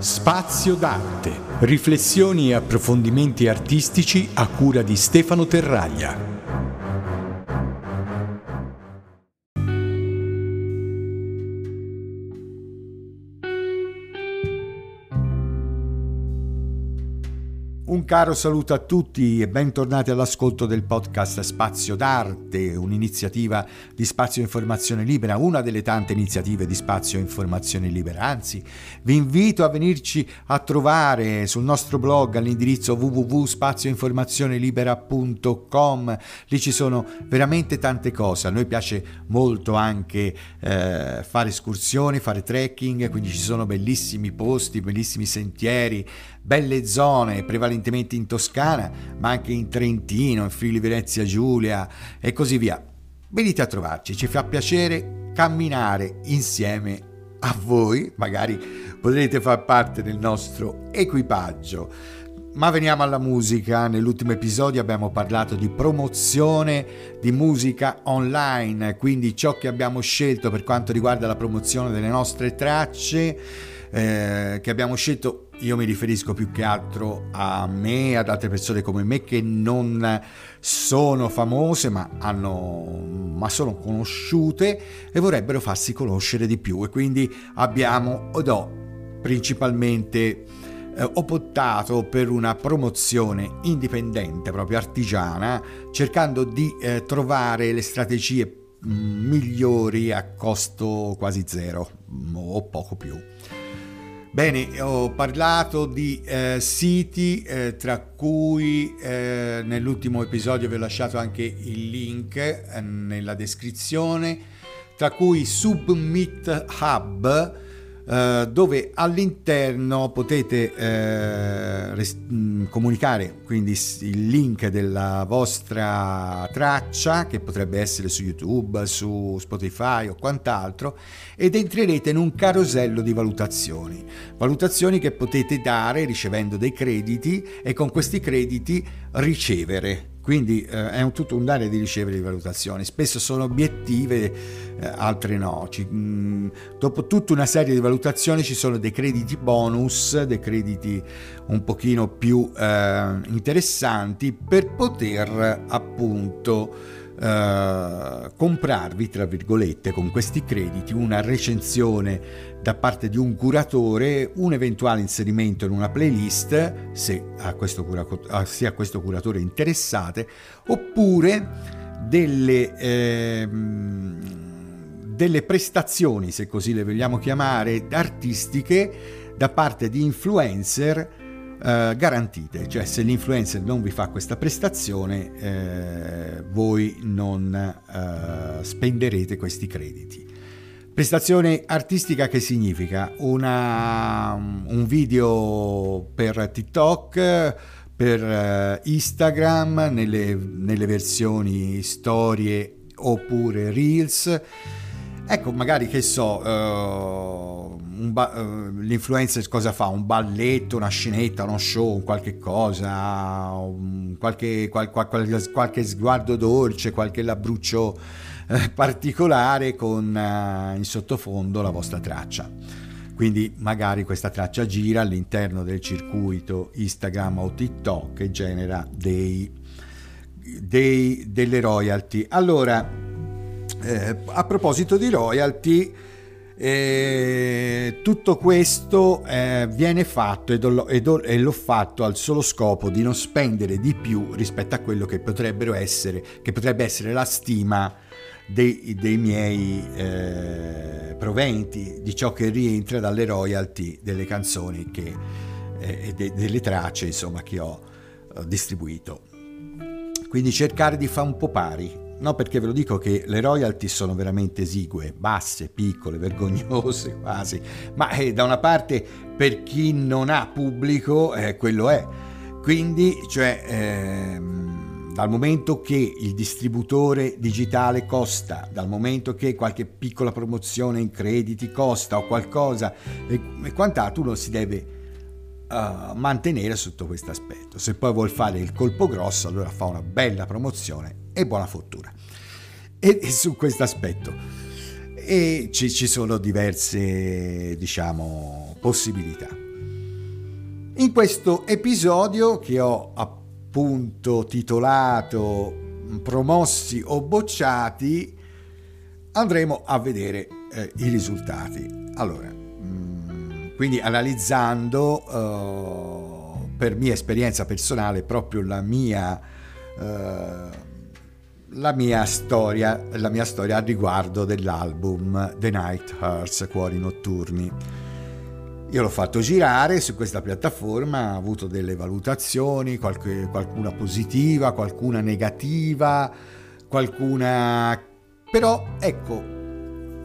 Spazio d'arte. Riflessioni e approfondimenti artistici a cura di Stefano Terraglia. Caro saluto a tutti e bentornati all'ascolto del podcast Spazio d'Arte, un'iniziativa di Spazio Informazione Libera, una delle tante iniziative di Spazio Informazione Libera. Anzi, vi invito a venirci a trovare sul nostro blog all'indirizzo www.spazioinformazionelibera.com. Lì ci sono veramente tante cose. A noi piace molto anche eh, fare escursioni, fare trekking, quindi ci sono bellissimi posti, bellissimi sentieri, belle zone, prevalentemente in Toscana, ma anche in Trentino, in Friuli Venezia Giulia e così via. Venite a trovarci, ci fa piacere camminare insieme a voi, magari potrete far parte del nostro equipaggio. Ma veniamo alla musica, nell'ultimo episodio abbiamo parlato di promozione di musica online, quindi ciò che abbiamo scelto per quanto riguarda la promozione delle nostre tracce, eh, che abbiamo scelto io mi riferisco più che altro a me e ad altre persone come me che non sono famose ma, hanno, ma sono conosciute e vorrebbero farsi conoscere di più e quindi abbiamo ed ho principalmente eh, optato per una promozione indipendente, proprio artigiana, cercando di eh, trovare le strategie mm, migliori a costo quasi zero o poco più. Bene, ho parlato di eh, siti eh, tra cui eh, nell'ultimo episodio vi ho lasciato anche il link eh, nella descrizione, tra cui Submit Hub eh, dove all'interno potete eh, res- mm, comunicare quindi il link della vostra traccia che potrebbe essere su YouTube, su Spotify o quant'altro ed entrerete in un carosello di valutazioni, valutazioni che potete dare ricevendo dei crediti e con questi crediti ricevere quindi eh, è un, tutto un dare di ricevere di valutazioni, spesso sono obiettive, eh, altre no. Ci, mh, mm, dopo tutta una serie di valutazioni ci sono dei crediti bonus, dei crediti un pochino più eh, interessanti per poter appunto Uh, comprarvi, tra virgolette, con questi crediti una recensione da parte di un curatore un eventuale inserimento in una playlist se a questo, cura- sia a questo curatore interessate oppure delle, eh, delle prestazioni se così le vogliamo chiamare artistiche da parte di influencer Uh, garantite, cioè se l'influencer non vi fa questa prestazione eh, voi non uh, spenderete questi crediti. Prestazione artistica che significa? Una, un video per TikTok, per eh, Instagram, nelle, nelle versioni storie oppure reels. Ecco, magari che so, uh, ba- uh, l'influencer cosa fa? Un balletto, una scenetta, uno show, qualche cosa, un, qualche, qual, qual, qual, qualche sguardo dolce, qualche labbruccio eh, particolare con eh, in sottofondo la vostra traccia. Quindi magari questa traccia gira all'interno del circuito Instagram o TikTok e genera dei, dei, delle royalty. Allora, eh, a proposito di royalty, eh, tutto questo eh, viene fatto ed, ho, ed, ho, e l'ho fatto al solo scopo di non spendere di più rispetto a quello che essere, che potrebbe essere la stima dei, dei miei eh, proventi, di ciò che rientra dalle royalty delle canzoni che, eh, e de, delle tracce insomma, che ho eh, distribuito. Quindi cercare di fare un po' pari. No, perché ve lo dico che le royalty sono veramente esigue, basse, piccole, vergognose quasi, ma eh, da una parte per chi non ha pubblico eh, quello è. Quindi, cioè, ehm, dal momento che il distributore digitale costa, dal momento che qualche piccola promozione in crediti costa o qualcosa e, e quant'altro, uno si deve uh, mantenere sotto questo aspetto. Se poi vuol fare il colpo grosso, allora fa una bella promozione e buona fortuna. E, su questo aspetto. E ci, ci sono diverse, diciamo, possibilità. In questo episodio che ho appunto titolato Promossi o bocciati, andremo a vedere eh, i risultati. Allora, mm, quindi analizzando uh, per mia esperienza personale proprio la mia, uh, la mia storia, la mia storia a riguardo dell'album The Night Hearts, Cuori Notturni. Io l'ho fatto girare su questa piattaforma, ha avuto delle valutazioni, qualche, qualcuna positiva, qualcuna negativa, qualcuna però ecco,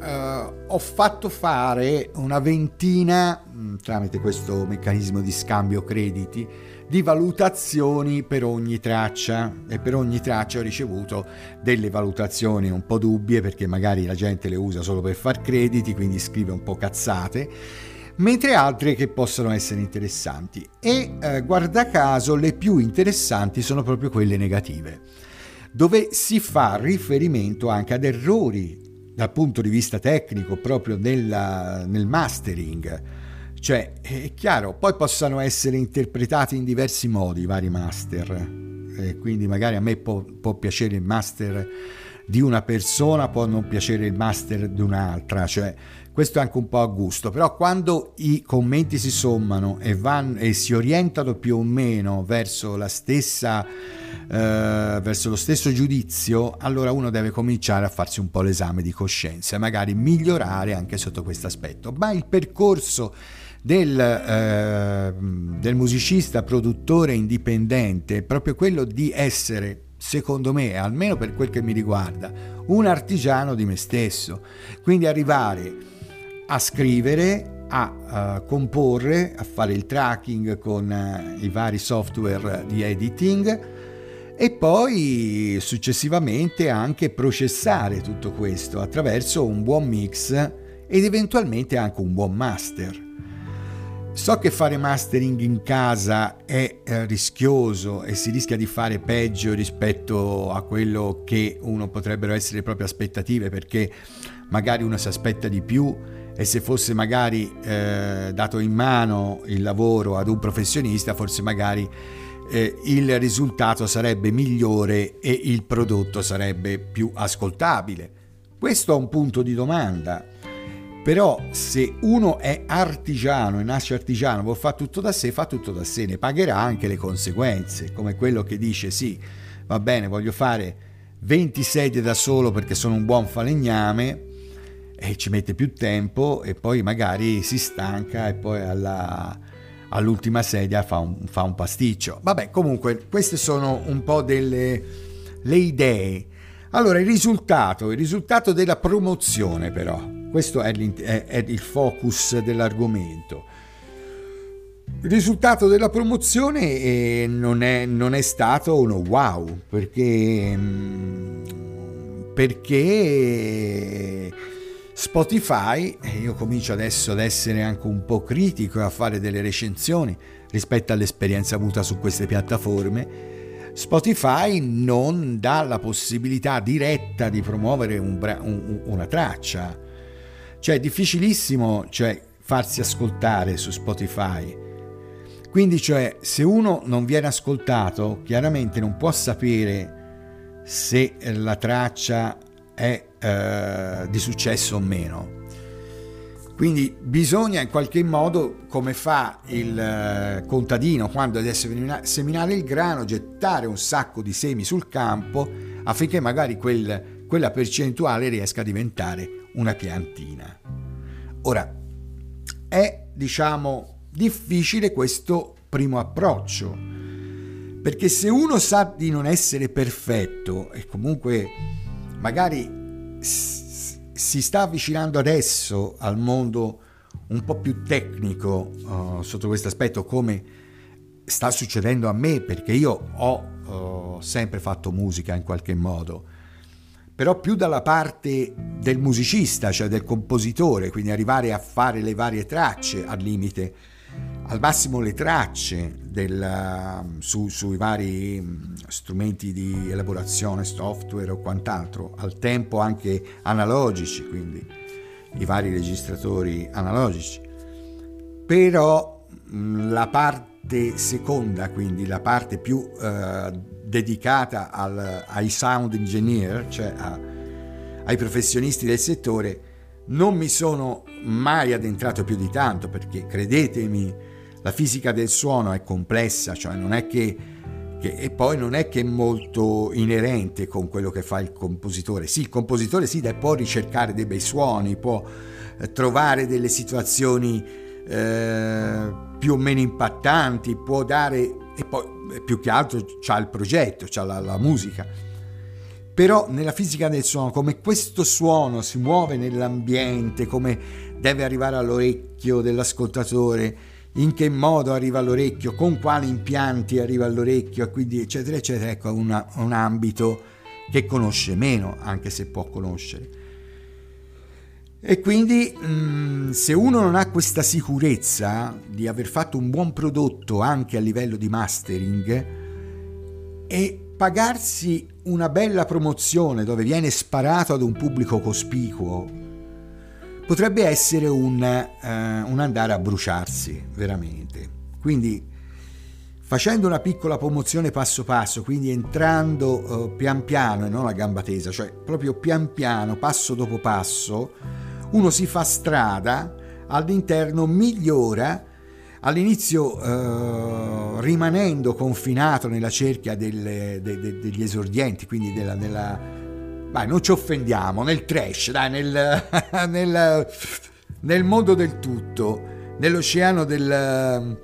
eh, ho fatto fare una ventina, mm, tramite questo meccanismo di scambio crediti, di valutazioni per ogni traccia e per ogni traccia ho ricevuto delle valutazioni un po' dubbie perché magari la gente le usa solo per far crediti, quindi scrive un po' cazzate mentre altre che possono essere interessanti e eh, guarda caso le più interessanti sono proprio quelle negative dove si fa riferimento anche ad errori dal punto di vista tecnico proprio nella, nel mastering. Cioè, è chiaro, poi possano essere interpretati in diversi modi i vari master. E quindi magari a me può, può piacere il master di una persona, può non piacere il master di un'altra, cioè questo è anche un po' a gusto, però quando i commenti si sommano e, vanno, e si orientano più o meno verso, stessa, eh, verso lo stesso giudizio, allora uno deve cominciare a farsi un po' l'esame di coscienza e magari migliorare anche sotto questo aspetto. Ma il percorso del, eh, del musicista produttore indipendente è proprio quello di essere secondo me, almeno per quel che mi riguarda, un artigiano di me stesso. Quindi arrivare a scrivere, a uh, comporre, a fare il tracking con uh, i vari software di editing e poi successivamente anche processare tutto questo attraverso un buon mix ed eventualmente anche un buon master. So che fare mastering in casa è eh, rischioso e si rischia di fare peggio rispetto a quello che uno potrebbero essere le proprie aspettative perché magari uno si aspetta di più e se fosse magari eh, dato in mano il lavoro ad un professionista, forse magari eh, il risultato sarebbe migliore e il prodotto sarebbe più ascoltabile. Questo è un punto di domanda. Però se uno è artigiano e nasce artigiano, vuol fare tutto da sé, fa tutto da sé, ne pagherà anche le conseguenze, come quello che dice sì, va bene, voglio fare 20 sedie da solo perché sono un buon falegname, e ci mette più tempo e poi magari si stanca e poi alla, all'ultima sedia fa un, fa un, pasticcio. Vabbè, comunque queste sono un po' delle le idee. Allora, il risultato, il risultato della promozione però, questo è, è, è il focus dell'argomento. Il risultato della promozione eh, non, è, non, è, stato uno wow, perché, mm, perché Spotify, e io comincio adesso ad essere anche un po' critico e a fare delle recensioni rispetto all'esperienza avuta su queste piattaforme, Spotify non dà la possibilità diretta di promuovere un bra- un, una traccia. Cioè è difficilissimo cioè, farsi ascoltare su Spotify. Quindi cioè se uno non viene ascoltato, chiaramente non può sapere se la traccia è eh, di successo o meno. Quindi bisogna in qualche modo, come fa il eh, contadino quando deve seminare il grano, gettare un sacco di semi sul campo affinché magari quel, quella percentuale riesca a diventare una piantina. Ora, è diciamo difficile questo primo approccio, perché se uno sa di non essere perfetto e comunque magari si sta avvicinando adesso al mondo un po' più tecnico uh, sotto questo aspetto come sta succedendo a me perché io ho uh, sempre fatto musica in qualche modo però più dalla parte del musicista cioè del compositore quindi arrivare a fare le varie tracce al limite al massimo le tracce del, su, sui vari mm, strumenti di elaborazione, software o quant'altro, al tempo anche analogici, quindi i vari registratori analogici. Però mm, la parte parte seconda, quindi la parte più eh, dedicata al, ai sound engineer, cioè a, ai professionisti del settore, non mi sono mai addentrato più di tanto perché credetemi, la fisica del suono è complessa, cioè non è che, che, e poi non è che è molto inerente con quello che fa il compositore. Sì, il compositore sì, può ricercare dei bei suoni, può eh, trovare delle situazioni eh, più o meno impattanti, può dare e poi eh, più che altro c'ha il progetto, c'ha la, la musica. Però nella fisica del suono, come questo suono si muove nell'ambiente, come deve arrivare all'orecchio dell'ascoltatore, in che modo arriva all'orecchio, con quali impianti arriva all'orecchio, quindi eccetera eccetera, ecco una, un ambito che conosce meno, anche se può conoscere. E quindi mm, se uno non ha questa sicurezza di aver fatto un buon prodotto anche a livello di mastering e pagarsi una bella promozione dove viene sparato ad un pubblico cospicuo, potrebbe essere un, uh, un andare a bruciarsi veramente. Quindi facendo una piccola promozione passo passo, quindi entrando uh, pian piano e non a gamba tesa, cioè proprio pian piano, passo dopo passo, uno si fa strada, all'interno migliora, all'inizio eh, rimanendo confinato nella cerchia delle, de, de, degli esordienti, quindi della, nella, vai, non ci offendiamo, nel trash, dai, nel, nel, nel mondo del tutto, nell'oceano del,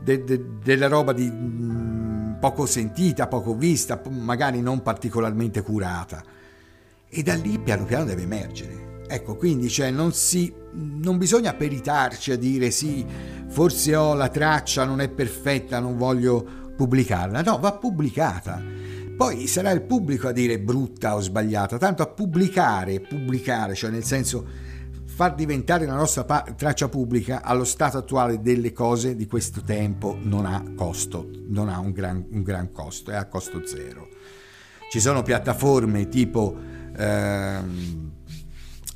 de, de, della roba di mm, poco sentita, poco vista, magari non particolarmente curata. E da lì piano piano deve emergere. Ecco, quindi cioè, non, si, non bisogna peritarci a dire sì, forse ho la traccia, non è perfetta, non voglio pubblicarla. No, va pubblicata. Poi sarà il pubblico a dire brutta o sbagliata, tanto a pubblicare, pubblicare, cioè nel senso far diventare la nostra pa- traccia pubblica allo stato attuale delle cose di questo tempo non ha costo, non ha un gran, un gran costo, è a costo zero. Ci sono piattaforme tipo... Ehm,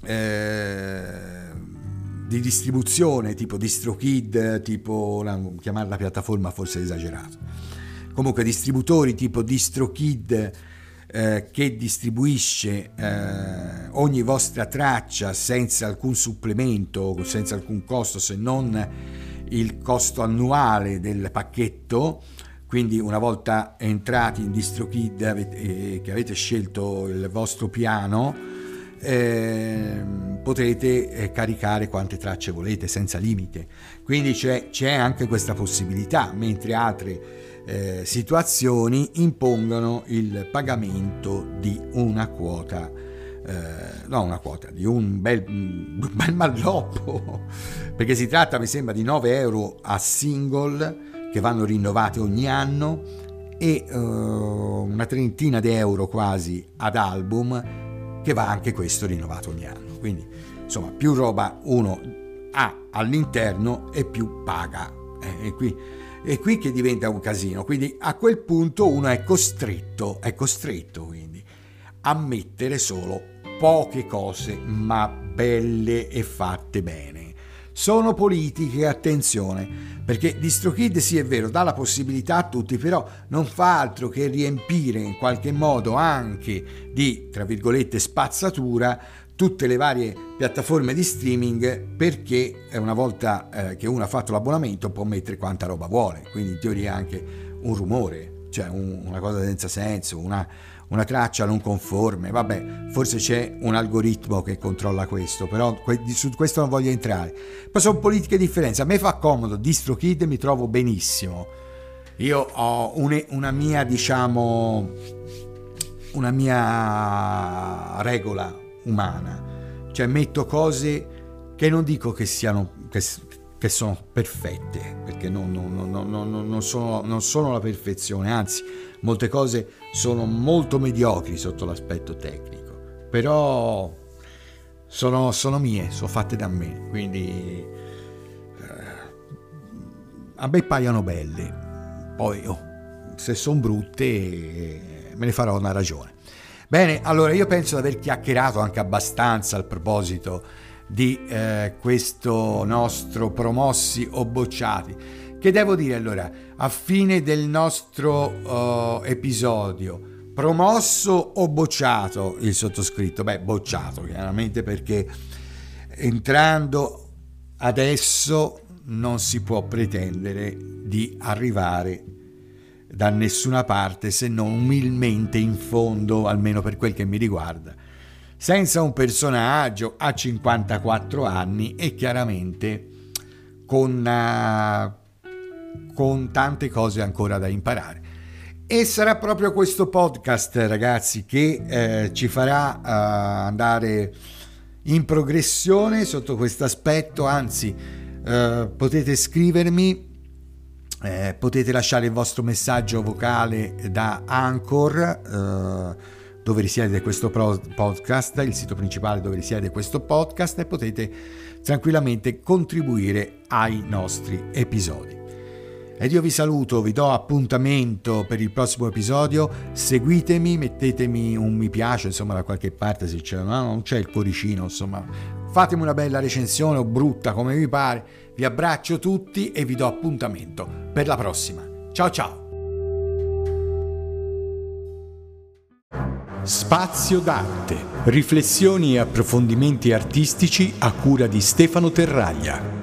eh, di distribuzione tipo DistroKid, tipo la, chiamarla piattaforma forse è esagerato. Comunque distributori tipo DistroKid eh, che distribuisce eh, ogni vostra traccia senza alcun supplemento, senza alcun costo se non il costo annuale del pacchetto. Quindi una volta entrati in DistroKid avete, eh, che avete scelto il vostro piano, eh, potrete eh, caricare quante tracce volete senza limite. Quindi c'è, c'è anche questa possibilità, mentre altre eh, situazioni impongono il pagamento di una quota. Eh, no, una quota di un bel, un bel malloppo perché si tratta, mi sembra, di 9 euro a single che vanno rinnovati ogni anno e uh, una trentina di euro quasi ad album che va anche questo rinnovato ogni anno. Quindi, insomma, più roba uno ha all'interno e più paga. Eh, e qui, è qui che diventa un casino. Quindi a quel punto uno è costretto, è costretto quindi, a mettere solo poche cose, ma belle e fatte bene. Sono politiche, attenzione, perché DistroKid sì è vero, dà la possibilità a tutti, però non fa altro che riempire in qualche modo anche di, tra virgolette, spazzatura tutte le varie piattaforme di streaming perché una volta eh, che uno ha fatto l'abbonamento può mettere quanta roba vuole, quindi in teoria anche un rumore, cioè un, una cosa senza senso, una, una traccia non conforme, vabbè, forse c'è un algoritmo che controlla questo, però su questo non voglio entrare. Poi sono politiche differenze, a me fa comodo, DistroKid mi trovo benissimo. Io ho un, una mia, diciamo, una mia regola umana, cioè metto cose che non dico che siano che, che sono perfette, perché non, non, non, sono, non sono la perfezione, anzi molte cose sono molto mediocri sotto l'aspetto tecnico, però sono, sono mie, sono fatte da me, quindi eh, a me paiono belle, poi oh, se sono brutte eh, me ne farò una ragione. Bene, allora io penso di aver chiacchierato anche abbastanza al proposito di eh, questo nostro promossi o bocciati Che devo dire allora, a fine del nostro uh, episodio, promosso o bocciato il sottoscritto? Beh, bocciato chiaramente perché entrando adesso non si può pretendere di arrivare da nessuna parte se non umilmente in fondo, almeno per quel che mi riguarda, senza un personaggio a 54 anni e chiaramente con, uh, con tante cose ancora da imparare. E sarà proprio questo podcast, ragazzi, che eh, ci farà uh, andare in progressione sotto questo aspetto, anzi uh, potete scrivermi eh, potete lasciare il vostro messaggio vocale da Anchor, eh, dove risiede questo podcast, il sito principale dove risiede questo podcast, e potete tranquillamente contribuire ai nostri episodi. Ed io vi saluto, vi do appuntamento per il prossimo episodio. Seguitemi, mettetemi un mi piace, insomma, da qualche parte se c'è, no, non c'è il cuoricino, insomma, fatemi una bella recensione o brutta come vi pare vi abbraccio tutti e vi do appuntamento per la prossima. Ciao ciao! Spazio d'arte. Riflessioni e approfondimenti artistici a cura di Stefano Terraglia.